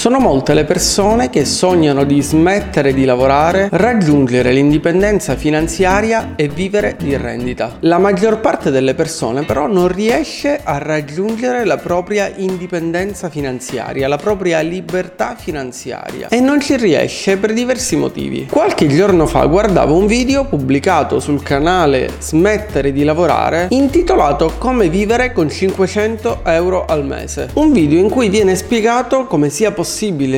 Sono molte le persone che sognano di smettere di lavorare, raggiungere l'indipendenza finanziaria e vivere di rendita. La maggior parte delle persone però non riesce a raggiungere la propria indipendenza finanziaria, la propria libertà finanziaria e non ci riesce per diversi motivi. Qualche giorno fa guardavo un video pubblicato sul canale Smettere di lavorare intitolato Come vivere con 500 euro al mese. Un video in cui viene spiegato come sia possibile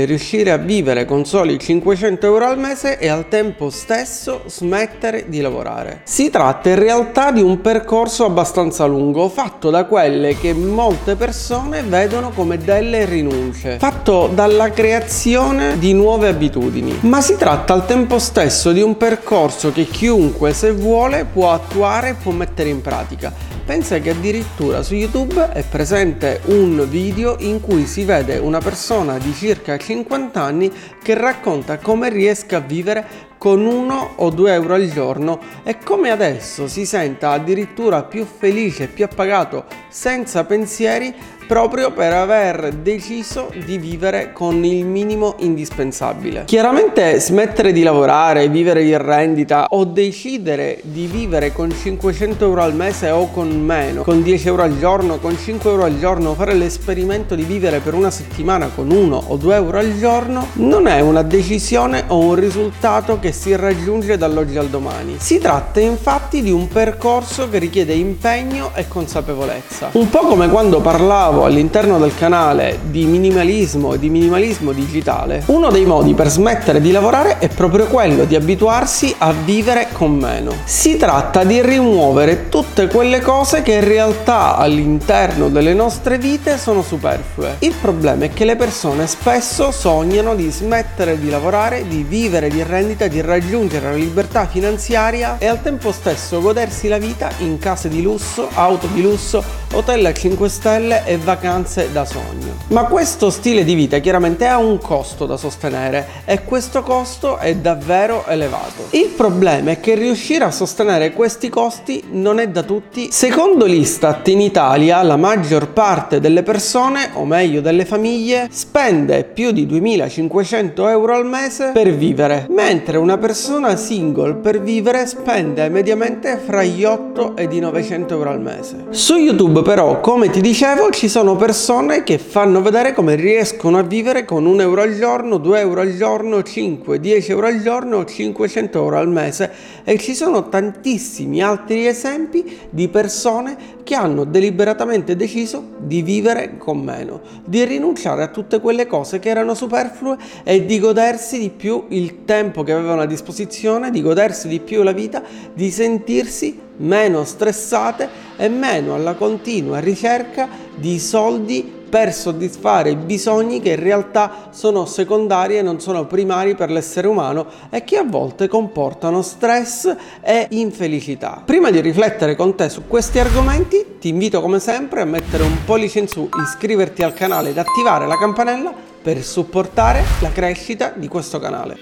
riuscire a vivere con soli 500 euro al mese e al tempo stesso smettere di lavorare. Si tratta in realtà di un percorso abbastanza lungo fatto da quelle che molte persone vedono come delle rinunce, fatto dalla creazione di nuove abitudini, ma si tratta al tempo stesso di un percorso che chiunque se vuole può attuare e può mettere in pratica Pensa che addirittura su YouTube è presente un video in cui si vede una persona di circa 50 anni che racconta come riesca a vivere con uno o due euro al giorno e come adesso si senta addirittura più felice e più appagato senza pensieri proprio per aver deciso di vivere con il minimo indispensabile. Chiaramente smettere di lavorare, vivere di rendita o decidere di vivere con 500 euro al mese o con meno, con 10 euro al giorno, con 5 euro al giorno, fare l'esperimento di vivere per una settimana con 1 o 2 euro al giorno non è una decisione o un risultato che si raggiunge dall'oggi al domani. Si tratta infatti di un percorso che richiede impegno e consapevolezza. Un po' come quando parlavo all'interno del canale di minimalismo e di minimalismo digitale, uno dei modi per smettere di lavorare è proprio quello di abituarsi a vivere con meno. Si tratta di rimuovere tutte quelle cose che in realtà all'interno delle nostre vite sono superflue. Il problema è che le persone spesso sognano di smettere di lavorare, di vivere di rendita, di raggiungere la libertà finanziaria e al tempo stesso godersi la vita in case di lusso, auto di lusso, hotel a 5 stelle e vacanze da sogno. Ma questo stile di vita chiaramente ha un costo da sostenere e questo costo è davvero elevato. Il problema è che riuscire a sostenere questi costi non è da tutti. Secondo l'Istat in Italia la maggior parte delle persone, o meglio delle famiglie, spende più di 2500 euro al mese per vivere, mentre una persona single per vivere spende mediamente fra gli 8 e i 900 euro al mese. Su YouTube però, come ti dicevo, ci sono persone che fanno vedere come riescono a vivere con un euro al giorno, 2 euro al giorno, 5, 10 euro al giorno, 500 euro al mese. E ci sono tantissimi altri esempi di persone che hanno deliberatamente deciso di vivere con meno, di rinunciare a tutte quelle cose che erano superflue e di godersi di più il tempo che avevano a disposizione, di godersi di più la vita, di sentirsi meno stressate e meno alla continua ricerca di soldi per soddisfare bisogni che in realtà sono secondari e non sono primari per l'essere umano e che a volte comportano stress e infelicità. Prima di riflettere con te su questi argomenti, ti invito come sempre a mettere un pollice in su, iscriverti al canale ed attivare la campanella per supportare la crescita di questo canale.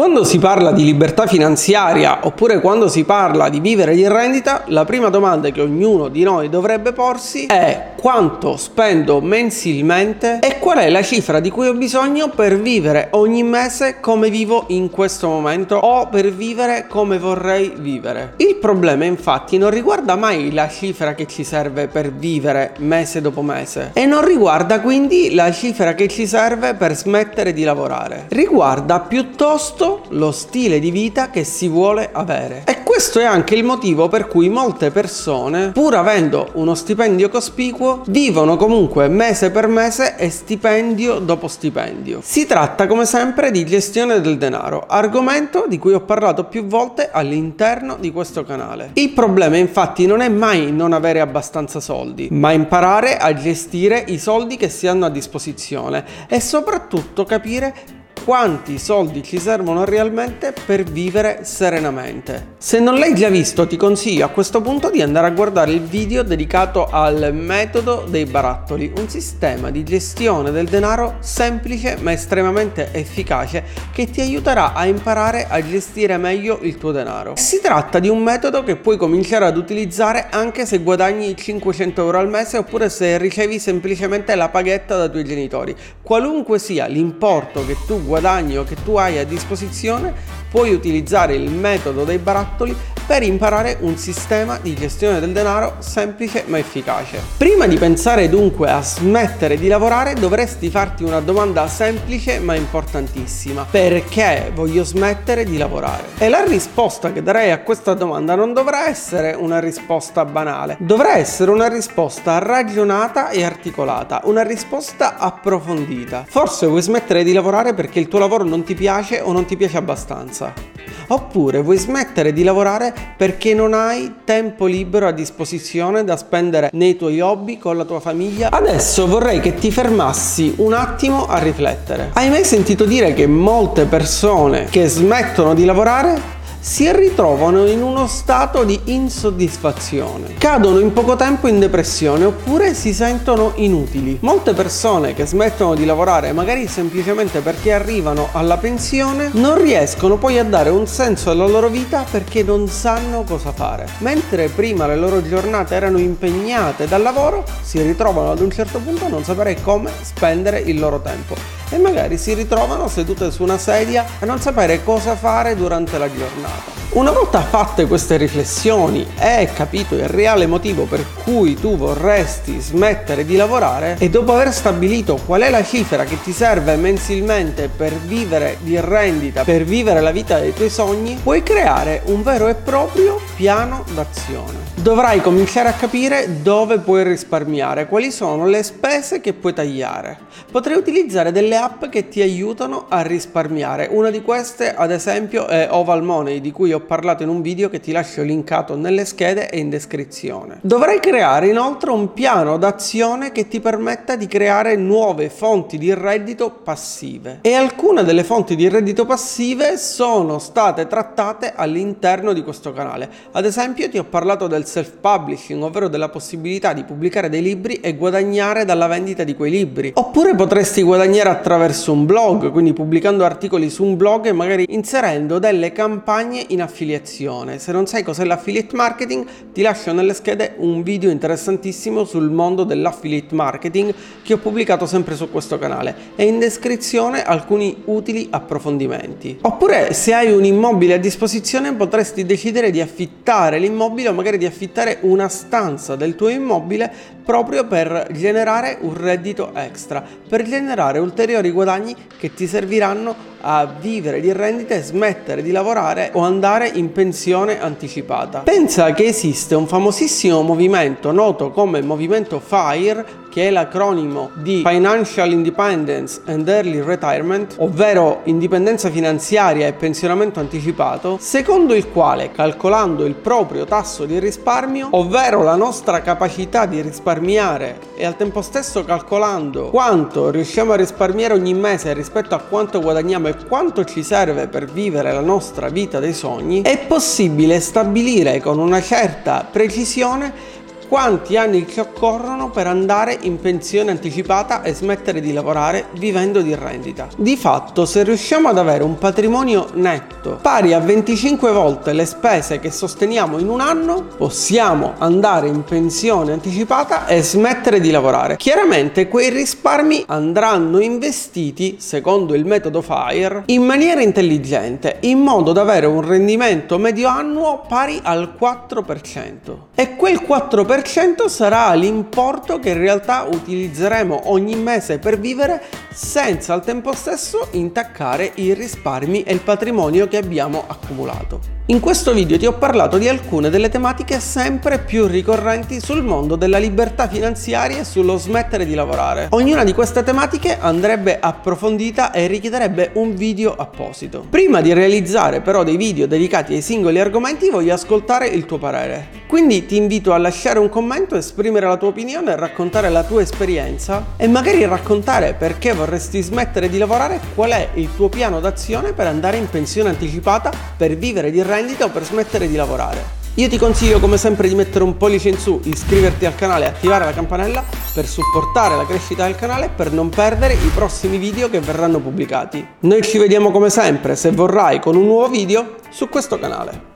Quando si parla di libertà finanziaria oppure quando si parla di vivere di rendita, la prima domanda che ognuno di noi dovrebbe porsi è quanto spendo mensilmente e qual è la cifra di cui ho bisogno per vivere ogni mese come vivo in questo momento o per vivere come vorrei vivere. Il problema infatti non riguarda mai la cifra che ci serve per vivere mese dopo mese e non riguarda quindi la cifra che ci serve per smettere di lavorare. Riguarda piuttosto lo stile di vita che si vuole avere. E questo è anche il motivo per cui molte persone, pur avendo uno stipendio cospicuo, vivono comunque mese per mese e stipendio dopo stipendio. Si tratta come sempre di gestione del denaro, argomento di cui ho parlato più volte all'interno di questo canale. Il problema infatti non è mai non avere abbastanza soldi, ma imparare a gestire i soldi che si hanno a disposizione e soprattutto capire quanti soldi ci servono realmente per vivere serenamente. Se non l'hai già visto ti consiglio a questo punto di andare a guardare il video dedicato al metodo dei barattoli, un sistema di gestione del denaro semplice ma estremamente efficace che ti aiuterà a imparare a gestire meglio il tuo denaro. Si tratta di un metodo che puoi cominciare ad utilizzare anche se guadagni 500 euro al mese oppure se ricevi semplicemente la paghetta da tuoi genitori. Qualunque sia l'importo che tu guadagni o che tu hai a disposizione, puoi utilizzare il metodo dei barattoli per imparare un sistema di gestione del denaro semplice ma efficace. Prima di pensare dunque a smettere di lavorare dovresti farti una domanda semplice ma importantissima. Perché voglio smettere di lavorare? E la risposta che darei a questa domanda non dovrà essere una risposta banale, dovrà essere una risposta ragionata e articolata, una risposta approfondita. Forse vuoi smettere di lavorare perché il tuo lavoro non ti piace o non ti piace abbastanza. Oppure vuoi smettere di lavorare perché non hai tempo libero a disposizione da spendere nei tuoi hobby con la tua famiglia? Adesso vorrei che ti fermassi un attimo a riflettere. Hai mai sentito dire che molte persone che smettono di lavorare si ritrovano in uno stato di insoddisfazione, cadono in poco tempo in depressione oppure si sentono inutili. Molte persone che smettono di lavorare magari semplicemente perché arrivano alla pensione non riescono poi a dare un senso alla loro vita perché non sanno cosa fare. Mentre prima le loro giornate erano impegnate dal lavoro, si ritrovano ad un certo punto a non sapere come spendere il loro tempo e magari si ritrovano sedute su una sedia a non sapere cosa fare durante la giornata. Una volta fatte queste riflessioni e capito il reale motivo per cui tu vorresti smettere di lavorare e dopo aver stabilito qual è la cifra che ti serve mensilmente per vivere di rendita, per vivere la vita dei tuoi sogni, puoi creare un vero e proprio piano d'azione. Dovrai cominciare a capire dove puoi risparmiare, quali sono le spese che puoi tagliare. Potrai utilizzare delle app che ti aiutano a risparmiare. Una di queste, ad esempio, è Oval Money, di cui ho parlato in un video che ti lascio linkato nelle schede e in descrizione. Dovrai creare inoltre un piano d'azione che ti permetta di creare nuove fonti di reddito passive. E alcune delle fonti di reddito passive sono state trattate all'interno di questo canale. Ad esempio, ti ho parlato del self-publishing, ovvero della possibilità di pubblicare dei libri e guadagnare dalla vendita di quei libri. Oppure potresti guadagnare attraverso un blog, quindi pubblicando articoli su un blog e magari inserendo delle campagne in affiliazione. Se non sai cos'è l'affiliate marketing, ti lascio nelle schede un video interessantissimo sul mondo dell'affiliate marketing che ho pubblicato sempre su questo canale e in descrizione alcuni utili approfondimenti. Oppure se hai un immobile a disposizione potresti decidere di affittare l'immobile o magari di affittare una stanza del tuo immobile proprio per generare un reddito extra, per generare ulteriori guadagni che ti serviranno a vivere di rendita e smettere di lavorare o andare in pensione anticipata. Pensa che esiste un famosissimo movimento noto come movimento FIRE che è l'acronimo di Financial Independence and Early Retirement, ovvero indipendenza finanziaria e pensionamento anticipato, secondo il quale calcolando il proprio tasso di risparmio, ovvero la nostra capacità di risparmiare e al tempo stesso calcolando quanto riusciamo a risparmiare ogni mese rispetto a quanto guadagniamo e quanto ci serve per vivere la nostra vita dei sogni, è possibile stabilire con una certa precisione quanti anni ci occorrono per andare in pensione anticipata e smettere di lavorare vivendo di rendita. Di fatto, se riusciamo ad avere un patrimonio netto pari a 25 volte le spese che sosteniamo in un anno, possiamo andare in pensione anticipata e smettere di lavorare. Chiaramente quei risparmi andranno investiti, secondo il metodo FIRE, in maniera intelligente, in modo da avere un rendimento medio annuo pari al 4%. E quel 4% 10% sarà l'importo che in realtà utilizzeremo ogni mese per vivere senza al tempo stesso intaccare i risparmi e il patrimonio che abbiamo accumulato. In questo video ti ho parlato di alcune delle tematiche sempre più ricorrenti sul mondo della libertà finanziaria e sullo smettere di lavorare. Ognuna di queste tematiche andrebbe approfondita e richiederebbe un video apposito. Prima di realizzare però dei video dedicati ai singoli argomenti voglio ascoltare il tuo parere. Quindi ti invito a lasciare un commento, esprimere la tua opinione, raccontare la tua esperienza e magari raccontare perché vorresti smettere di lavorare, qual è il tuo piano d'azione per andare in pensione anticipata, per vivere di rendita o per smettere di lavorare. Io ti consiglio come sempre di mettere un pollice in su, iscriverti al canale e attivare la campanella per supportare la crescita del canale e per non perdere i prossimi video che verranno pubblicati. Noi ci vediamo come sempre, se vorrai, con un nuovo video su questo canale.